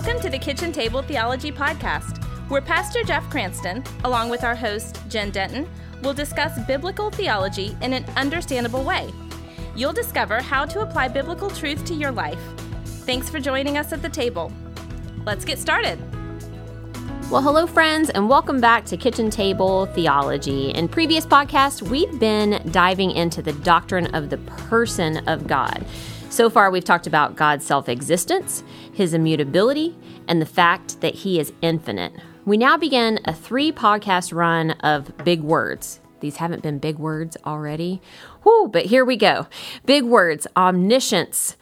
Welcome to the Kitchen Table Theology Podcast, where Pastor Jeff Cranston, along with our host, Jen Denton, will discuss biblical theology in an understandable way. You'll discover how to apply biblical truth to your life. Thanks for joining us at the table. Let's get started. Well, hello, friends, and welcome back to Kitchen Table Theology. In previous podcasts, we've been diving into the doctrine of the person of God. So far, we've talked about God's self existence, his immutability, and the fact that he is infinite. We now begin a three podcast run of big words. These haven't been big words already. Whoo, but here we go. Big words omniscience,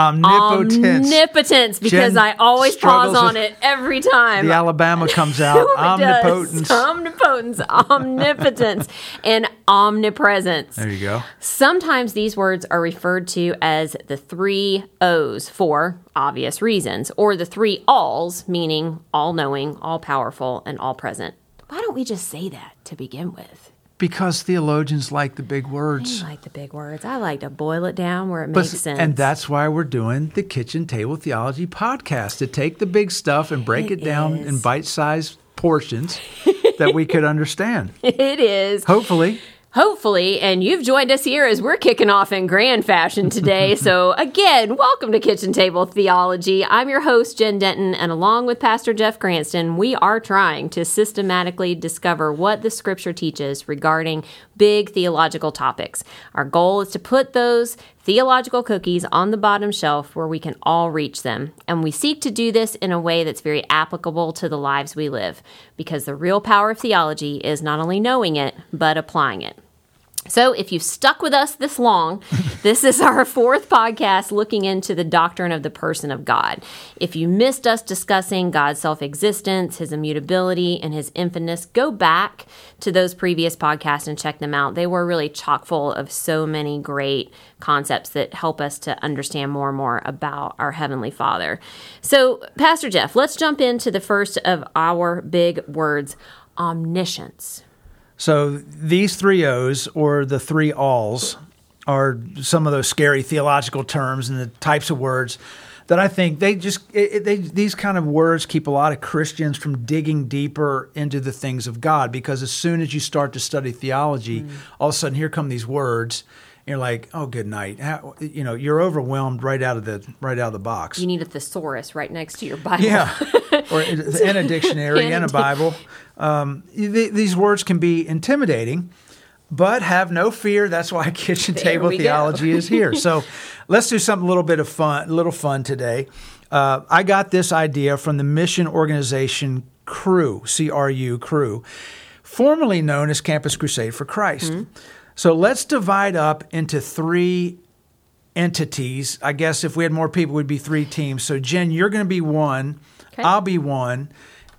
Um, um, omnipotence. Omnipotence, because Jen I always pause on it every time. the Alabama comes out. It does. Omnipotence. Omnipotence, omnipotence, and omnipresence. There you go. Sometimes these words are referred to as the three O's for obvious reasons, or the three alls, meaning all knowing, all powerful, and all present. Why don't we just say that to begin with? Because theologians like the big I words. like the big words. I like to boil it down where it But- makes sense. and that's why we're doing the Kitchen Table Theology podcast to take the big stuff and break it, It down in bite sized portions that we could understand. it is. Hopefully. Hopefully, and you've joined us here as we're kicking off in grand fashion today. so, again, welcome to Kitchen Table Theology. I'm your host, Jen Denton, and along with Pastor Jeff Cranston, we are trying to systematically discover what the scripture teaches regarding big theological topics. Our goal is to put those theological cookies on the bottom shelf where we can all reach them. And we seek to do this in a way that's very applicable to the lives we live, because the real power of theology is not only knowing it, but applying it. So, if you've stuck with us this long, this is our fourth podcast looking into the doctrine of the person of God. If you missed us discussing God's self existence, his immutability, and his infiniteness, go back to those previous podcasts and check them out. They were really chock full of so many great concepts that help us to understand more and more about our Heavenly Father. So, Pastor Jeff, let's jump into the first of our big words omniscience. So these three O's or the three alls are some of those scary theological terms and the types of words that I think they just it, they these kind of words keep a lot of Christians from digging deeper into the things of God because as soon as you start to study theology, mm. all of a sudden here come these words. You're like, oh, good night. How, you know, you're overwhelmed right out of the right out of the box. You need a thesaurus right next to your Bible. Yeah, or and a dictionary And a and a Bible. Um, th- these words can be intimidating, but have no fear. That's why kitchen There table theology is here. So let's do something a little bit of fun, a little fun today. Uh, I got this idea from the mission organization Cru, C R U Cru, formerly known as Campus Crusade for Christ. Mm-hmm. So let's divide up into three entities. I guess if we had more people, we'd be three teams. So Jen, you're going to be one. Okay. I'll be one,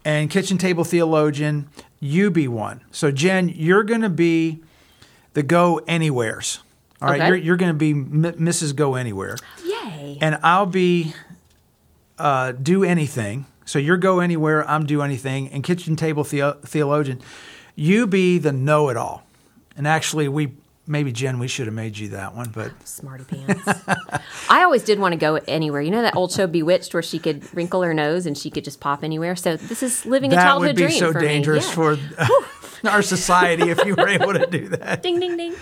and kitchen table theologian, you be one. So Jen, you're going to be the go anywheres. All right, Okay. you're, you're going to be M- Mrs. Go Anywhere, Yay. and I'll be uh, do anything. So you're go anywhere, I'm do anything, and kitchen table theo- theologian, you be the know it all. And actually, we maybe Jen, we should have made you that one, but Smarty pants. I always did want to go anywhere. You know that old show Bewitched where she could wrinkle her nose and she could just pop anywhere? So this is living a childhood dream. that would be so for dangerous. Yeah. for our society if you were able to do that. Ding ding ding.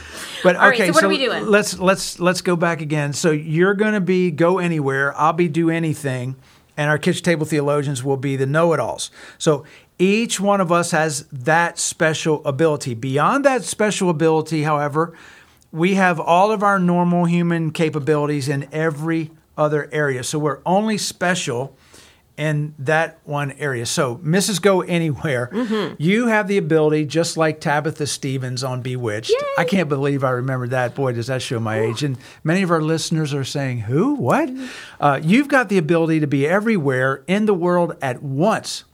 But All right, okay, so what are we doing? Let's let's let's go back again. So you're going to be go anywhere. I'll be do anything, and our kitchen table theologians will be the know-it-alls. So each one of us has that special ability. Beyond that special ability, however, we have all of our normal human capabilities in every other area. So we're only special in that one area. So, Mrs. Go Anywhere, Mm-hmm. you have the ability, just like Tabitha Stephens on Bewitched. I can't believe I remember that. Boy, does that show my age. And many of our listeners are saying, Who? What? Mm-hmm. Uh, you've got the ability to be everywhere in the world at once.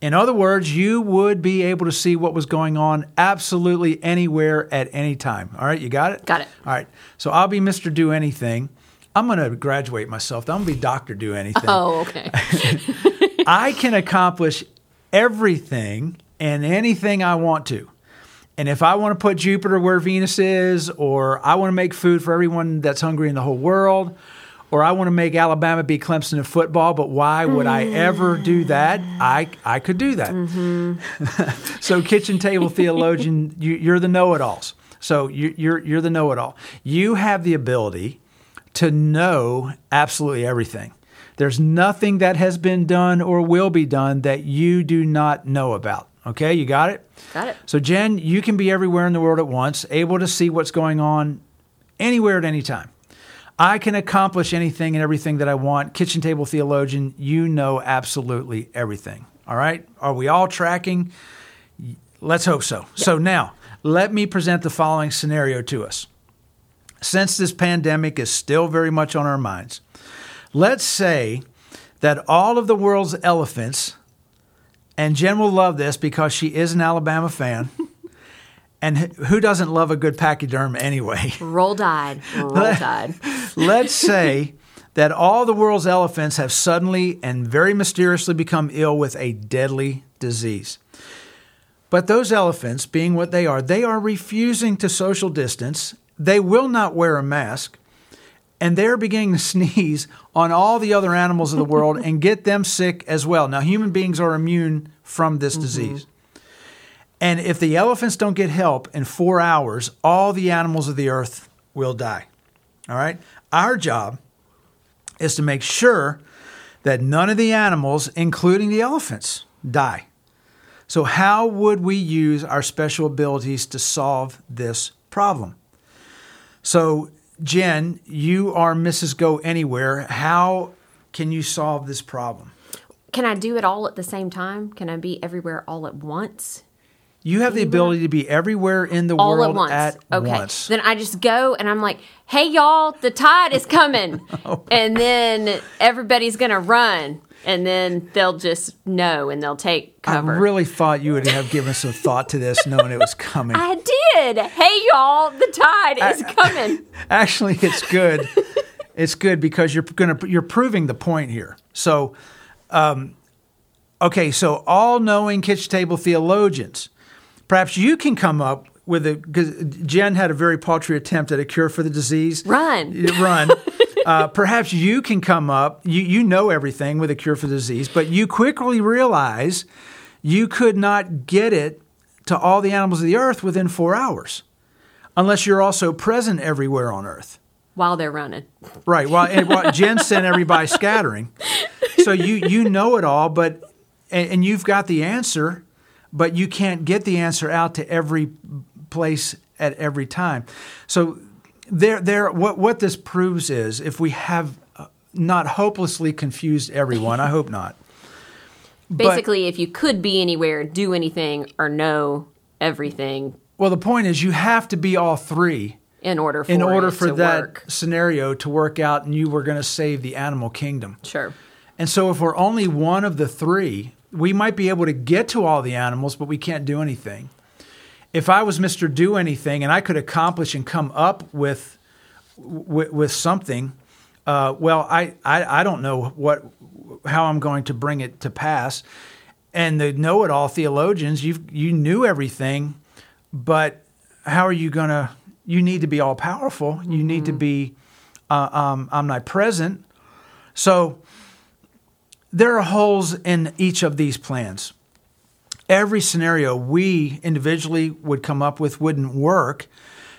In other words, you would be able to see what was going on absolutely anywhere at any time. All right, you got it? Got it. All right. So I'll be Mr. Do Anything. I'm going to graduate myself. I'm going to be Dr. Do Anything. Oh, okay. I can accomplish everything and anything I want to. And if I want to put Jupiter where Venus is, or I want to make food for everyone that's hungry in the whole world, or I want to make Alabama beat Clemson in football, but why would I mm. ever do that? I, I could do that. Mm-hmm. so, kitchen table theologian, you, you're the know it alls. So, you, you're, you're the know it all. You have the ability to know absolutely everything. There's nothing that has been done or will be done that you do not know about. Okay, you got it? Got it. So, Jen, you can be everywhere in the world at once, able to see what's going on anywhere at any time. I can accomplish anything and everything that I want. Kitchen table theologian, you know absolutely everything. All right? Are we all tracking? Let's hope so. So, now let me present the following scenario to us. Since this pandemic is still very much on our minds, let's say that all of the world's elephants, and Jen will love this because she is an Alabama fan. And who doesn't love a good pachyderm anyway? Roll Tide. Roll Tide. Let's say that all the world's elephants have suddenly and very mysteriously become ill with a deadly disease. But those elephants, being what they are, they are refusing to social distance. They will not wear a mask. And they're beginning to sneeze on all the other animals of the world and get them sick as well. Now, human beings are immune from this mm-hmm. disease. And if the elephants don't get help in four hours, all the animals of the earth will die. All right? Our job is to make sure that none of the animals, including the elephants, die. So, how would we use our special abilities to solve this problem? So, Jen, you are Mrs. Go Anywhere. How can you solve this problem? Can I do it all at the same time? Can I be everywhere all at once? You have the ability to be everywhere in the All world at once. at okay. once. Then I just go and I'm like, hey, y'all, the tide is coming. Oh. and then everybody's going to run. And then they'll just know and they'll take cover. I really thought you would have given some thought to this, knowing it was coming. I did. Hey, y'all, the tide is coming. Actually, it's good. it's good because you're gonna you're proving the point here. So, um, okay, so all knowing kitchen table theologians, perhaps you can come up with a because Jen had a very paltry attempt at a cure for the disease. Run. run. Uh, perhaps you can come up. You you know everything with a cure for the disease, but you quickly realize you could not get it to all the animals of the earth within four hours, unless you're also present everywhere on earth. While they're running. Right. Well, and Jen sent everybody scattering. So you you know it all, but and, and you've got the answer, but you can't get the answer out to every place at every time. So there there what what this proves is if we have uh, not hopelessly confused everyone, I hope not. But- Basically, if you could be anywhere, do anything, or know everything Well, the point is you have to be all three in order for in order for that work. scenario to work out and you were going to save the animal kingdom. Sure. And so, if we're only one of the three, we might be able to get to all the animals, but we can't do anything. If I was Mr. Do Anything and I could accomplish and come up with with, with something, uh, well, I, I I don't know what how I'm going to bring it to pass. And the know-it-all theologians, you you knew everything, but how are you going to? You need to be all powerful. You need to be uh, um, omnipresent. So there are holes in each of these plans. Every scenario we individually would come up with wouldn't work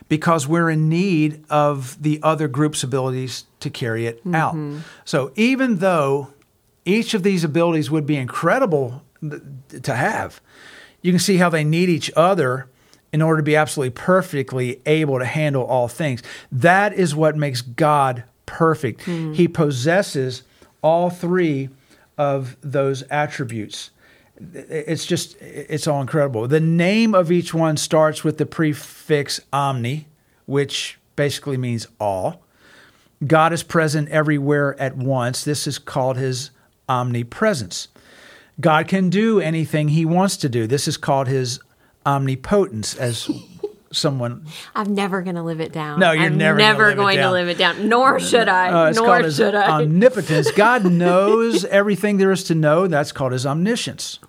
because we're in need of the other group's abilities to carry it out. Mm-hmm. So even though each of these abilities would be incredible to have, you can see how they need each other in order to be absolutely perfectly able to handle all things. That is what makes God perfect. Mm. He possesses all three of those attributes. It's just, it's all incredible. The name of each one starts with the prefix omni, which basically means all. God is present everywhere at once. This is called his omnipresence. God can do anything he wants to do. This is called his omnipotence, as someone. I'm never going to live it down. No, you're I'm never never going to live it down. Nor should I. Uh, Nor should I. omnipotence. God knows everything there is to know. That's called his omniscience.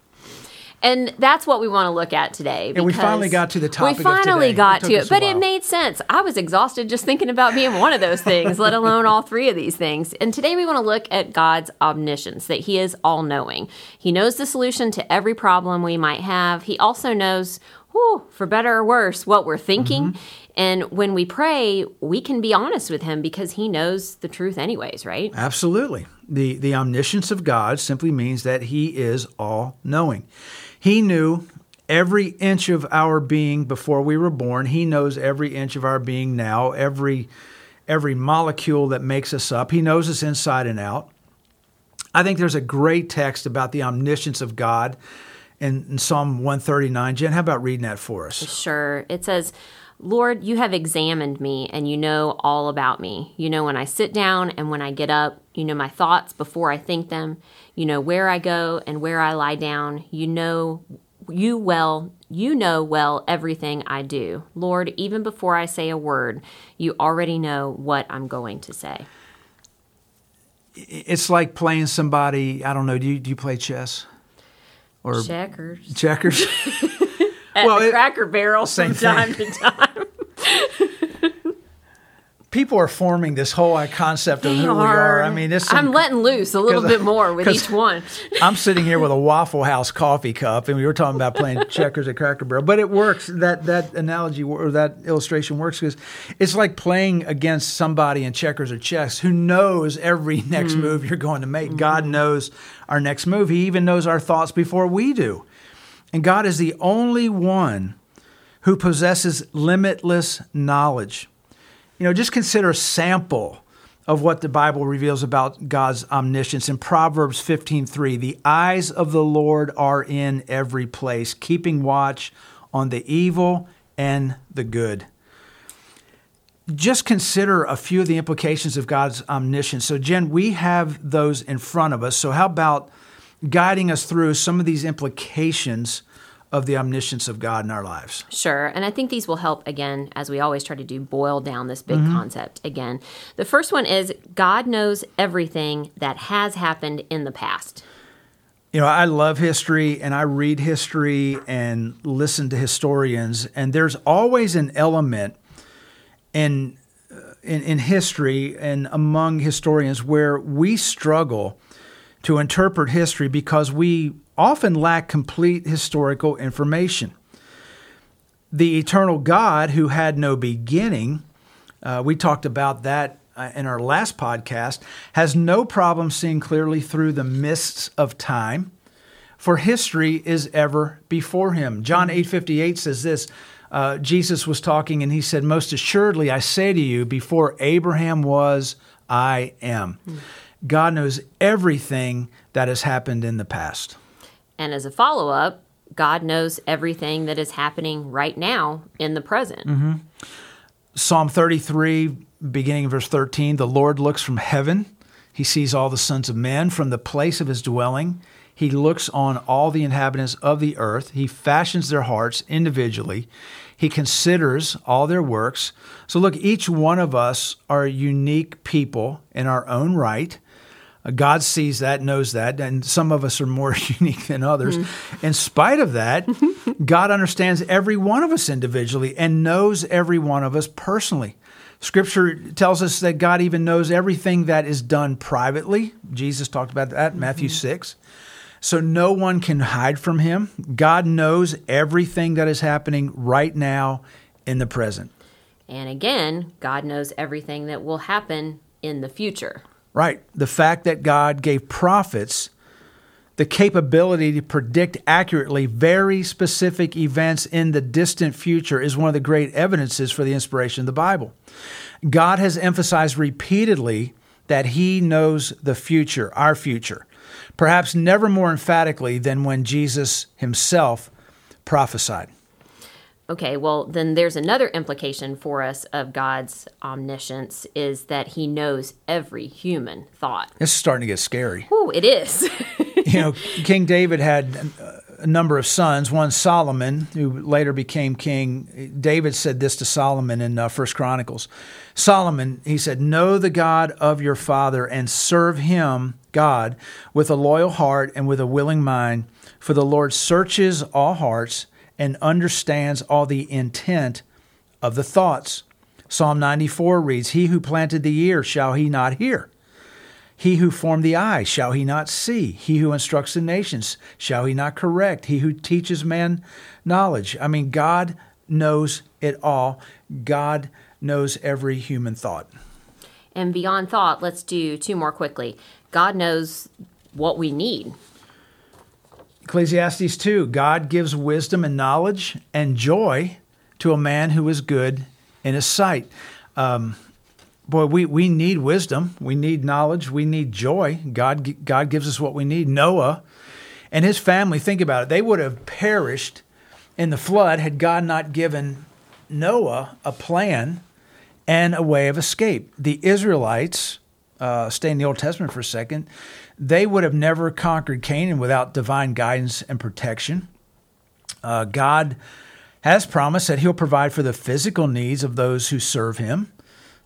And that's what we want to look at today. And we finally got to the topic We of finally got It to it, but it made sense. I was exhausted just thinking about being one of those things, let alone all three of these things. And today we want to look at God's omniscience, that He is all knowing. He knows the solution to every problem we might have. He also knows, whew, for better or worse, what we're thinking. Mm-hmm. And when we pray, we can be honest with Him because He knows the truth, anyways, right? Absolutely. The, the omniscience of God simply means that He is all knowing. He knew every inch of our being before we were born. He knows every inch of our being now, every, every molecule that makes us up. He knows us inside and out. I think there's a great text about the omniscience of God in, in Psalm 139. Jen, how about reading that for us? Sure. It says, Lord, you have examined me and you know all about me. You know when I sit down and when I get up. You know my thoughts before I think them. You know where I go and where I lie down. You know you well, you know well everything I do. Lord, even before I say a word, you already know what I'm going to say. It's like playing somebody, I don't know, do you, do you play chess? Or Checkers. checkers? At Well, the it- Cracker Barrel same from time to time. People are forming this whole uh, concept of who we are. I mean, this. I'm letting loose a little bit more with each one. I'm sitting here with a Waffle House coffee cup, and we were talking about playing checkers at Cracker Barrel. But it works. That that analogy or that illustration works because it's like playing against somebody in checkers or chess who knows every next move you're going to make. God knows our next move. He even knows our thoughts before we do. And God is the only one who possesses limitless knowledge. You know, just consider a sample of what the Bible reveals about God's omniscience in Proverbs 15:3. The eyes of the Lord are in every place, keeping watch on the evil and the good. Just consider a few of the implications of God's omniscience. So, Jen, we have those in front of us. So, how about guiding us through some of these implications of the omniscience of God in our lives? Sure. And I think these will help, again, as we always try to do, boil down this big mm-hmm. concept again. The first one is God knows everything that has happened in the past. You know, I love history and I read history and listen to historians, and there's always an element in, uh, in, in history and among historians where we struggle to interpret history because we often lack complete historical information. The eternal God who had no beginning, uh, we talked about that uh, in our last podcast, has no problem seeing clearly through the mists of time, for history is ever before him. John 8:58 says this. Uh, Jesus was talking and he said, Most assuredly, I say to you, before Abraham was, I am. God knows everything that has happened in the past. And as a follow up, God knows everything that is happening right now in the present. Mm-hmm. Psalm 33, beginning in verse 13 The Lord looks from heaven. He sees all the sons of men from the place of his dwelling. He looks on all the inhabitants of the earth. He fashions their hearts individually. He considers all their works. So, look, each one of us are unique people in our own right. God sees that, knows that, and some of us are more unique than others. Mm. In spite of that, God understands every one of us individually and knows every one of us personally. Scripture tells us that God even knows everything that is done privately. Jesus talked about that in mm-hmm. Matthew 6. So no one can hide from him. God knows everything that is happening right now in the present. And again, God knows everything that will happen in the future. Right. The fact that God gave prophets the capability to predict accurately very specific events in the distant future is one of the great evidences for the inspiration of the Bible. God has emphasized repeatedly that He knows the future, our future, perhaps never more emphatically than when Jesus Himself prophesied. Okay, well, then there's another implication for us of God's omniscience is that he knows every human thought. This is starting to get scary. Oh, it is. you know, King David had a number of sons. One Solomon, who later became king. David said this to Solomon in uh, First Chronicles. Solomon, he said, "Know the God of your father and serve Him, God, with a loyal heart and with a willing mind. For the Lord searches all hearts and understands all the intent of the thoughts. Psalm 94 reads, He who planted the ear, shall he not hear? He who formed the eye, shall he not see? He who instructs the nations, shall he not correct? He who teaches man knowledge. I mean, God knows it all. God knows every human thought. And beyond thought, let's do two more quickly. God knows what we need. Ecclesiastes 2 God gives wisdom and knowledge and joy to a man who is good in his sight. Um, boy, we, we need wisdom, we need knowledge, we need joy. God, God gives us what we need. Noah and his family, think about it, they would have perished in the flood had God not given Noah a plan and a way of escape. The Israelites, uh, stay in the Old Testament for a second, they would have never conquered Canaan without divine guidance and protection. Uh, God has promised that He'll provide for the physical needs of those who serve Him.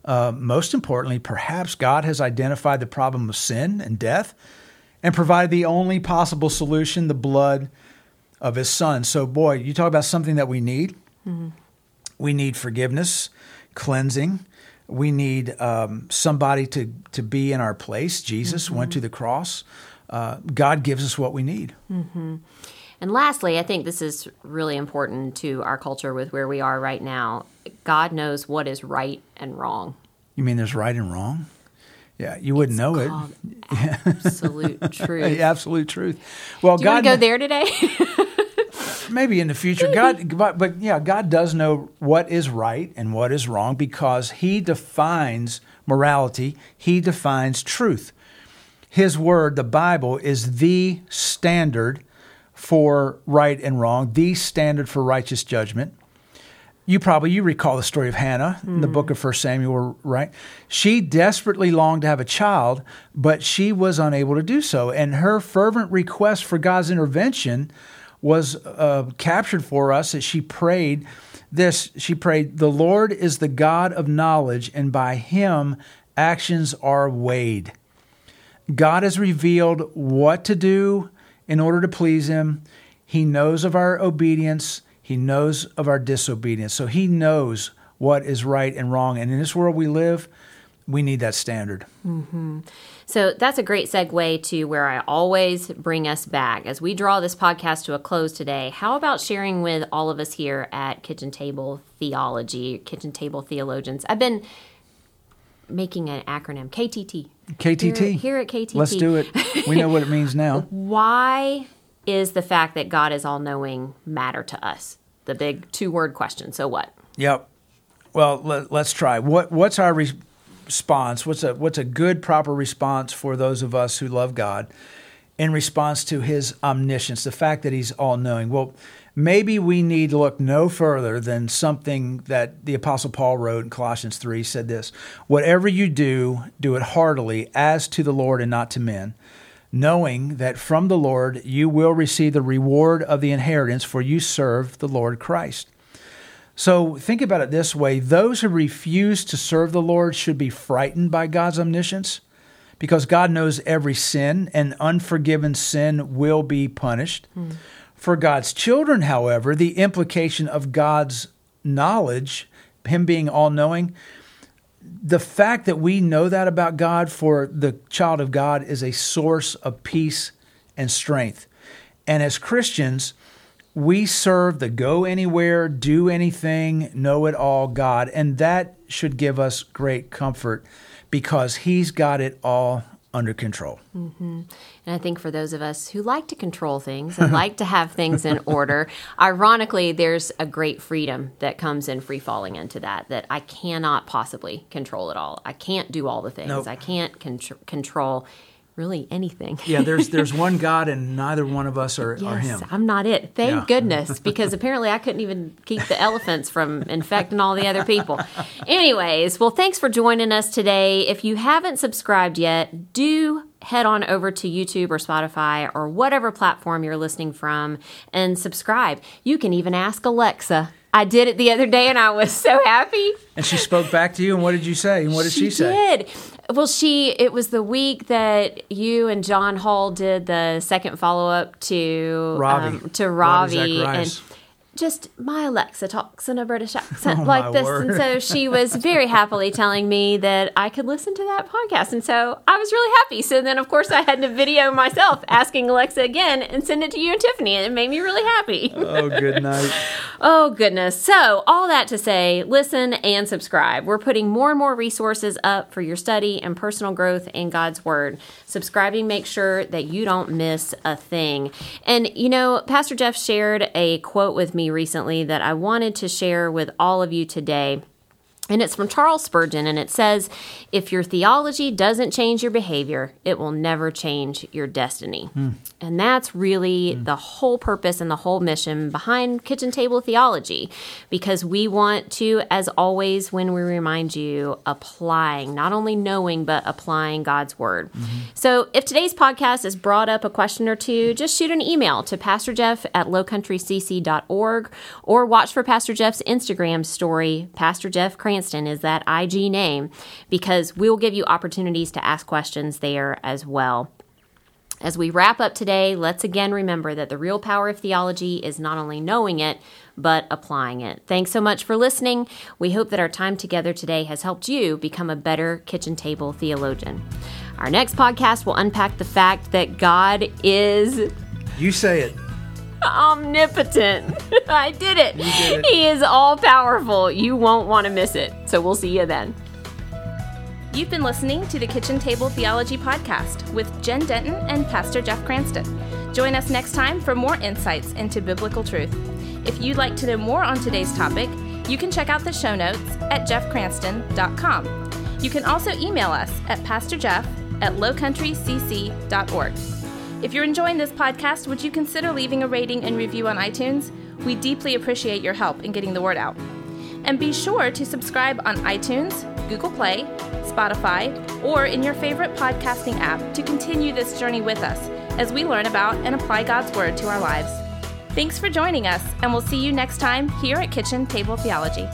Uh, most importantly, perhaps God has identified the problem of sin and death and provided the only possible solution the blood of his son. So, boy, you talk about something that we need. Mm-hmm. We need forgiveness, cleansing. We need um, somebody to, to be in our place. Jesus mm-hmm. went to the cross. Uh, God gives us what we need. Mm-hmm. And lastly, I think this is really important to our culture with where we are right now. God knows what is right and wrong. You mean there's right and wrong? Yeah, you wouldn't it's know it. Absolute truth. absolute truth. Well, Do you God go there today. maybe in the future, God, but, but yeah, God does know what is right and what is wrong because He defines morality. He defines truth. His word, the Bible, is the standard for right and wrong, the standard for righteous judgment you probably you recall the story of Hannah mm. in the book of First Samuel, right? She desperately longed to have a child, but she was unable to do so, and her fervent request for God's intervention was uh, captured for us as she prayed this. She prayed, "The Lord is the God of knowledge, and by Him actions are weighed." God has revealed what to do in order to please Him. He knows of our obedience he knows of our disobedience. So he knows what is right and wrong. And in this world we live, we need that standard. Mm-hmm. So that's a great segue to where I always bring us back. As we draw this podcast to a close today, how about sharing with all of us here at Kitchen Table Theology, Kitchen Table Theologians? I've been making an acronym KTT. KTT. Here, here at KTT. Let's do it. We know what it means now. Why is the fact that God is all knowing matter to us? The big two word question. So what? Yep. Well, let, us try. What What's our re- response? What's a What's a good proper response for those of us who love God in response to His omniscience, the fact that He's all knowing? Well, maybe we need to look no further than something that the Apostle Paul wrote in Colossians three. He Said this: "Whatever you do, do it heartily, as to the Lord and not to men." knowing that from the Lord you will receive the reward of the inheritance, for you serve the Lord Christ. So think about it this way those who refuse to serve the Lord should be frightened by God's omniscience because God knows every sin, and unforgiven sin will be punished. Mm. For God's children, however, the implication of God's knowledge, Him being all knowing, the fact that we know that about God for the child of God is a source of peace and strength. And as Christians, we serve the go anywhere, do anything, know it all God. And that should give us great comfort because He's got it all under control. Mm-hmm. And I think for those of us who like to control things and like to have things in order, ironically, there's a great freedom that comes in free falling into that, that I cannot possibly control it all. I can't do all the things. Nope. I can't con- control really anything. yeah, there's there's one God and neither one of us are, yes, are him. I'm not it. Thank yeah. goodness, because apparently I couldn't even keep the elephants from infecting all the other people. Anyways, well, thanks for joining us today. If you haven't subscribed yet, do head on over to YouTube or Spotify or whatever platform you're listening from and subscribe. You can even ask Alexa I did it the other day and I was so happy. And she spoke back to you, and what did you say? And what did she, she say? did. Well, she, it was the week that you and John Hall did the second follow up to Ravi. um, to Ravi Ravi, and just my Alexa talks in a British accent Oh, like this. word. And so she was very happily telling me that I could listen to that podcast. And so I was really happy. So then, of course, I had to video myself asking Alexa again and send it to you and Tiffany. And it made me really happy. Oh, good night. Oh, goodness. So, all that to say, listen and subscribe. We're putting more and more resources up for your study and personal growth in God's Word. Subscribing makes sure that you don't miss a thing. And, you know, Pastor Jeff shared a quote with me recently that I wanted to share with all of you today. And it's from Charles Spurgeon, and it says, If your theology doesn't change your behavior, it will never change your destiny. Hmm. And that's really hmm. the whole purpose and the whole mission behind Kitchen Table Theology, because we want to, as always, when we remind you, applying, not only knowing, but applying God's Word. Mm-hmm. So if today's podcast has brought up a question or two, just shoot an email to Pastor Jeff at lowcountrycc.org or watch for Pastor Jeff's Instagram story. Pastor Jeff Cranston is that IG name because we'll give you opportunities to ask questions there as well. As we wrap up today, let's again remember that the real power of theology is not only knowing it, but applying it. Thanks so much for listening. We hope that our time together today has helped you become a better kitchen table theologian. Our next podcast will unpack the fact that God is You say it. Omnipotent. I did it. did it. He is all powerful. You won't want to miss it. So we'll see you then. You've been listening to the Kitchen Table Theology Podcast with Jen Denton and Pastor Jeff Cranston. Join us next time for more insights into biblical truth. If you'd like to know more on today's topic, you can check out the show notes at jeffcranston.com. You can also email us at pastorjeff at lowcountrycc.org. If you're enjoying this podcast, would you consider leaving a rating and review on iTunes? We deeply appreciate your help in getting the word out. And be sure to subscribe on iTunes, Google Play, Spotify, or in your favorite podcasting app to continue this journey with us as we learn about and apply God's Word to our lives. Thanks for joining us, and we'll see you next time here at Kitchen Table Theology.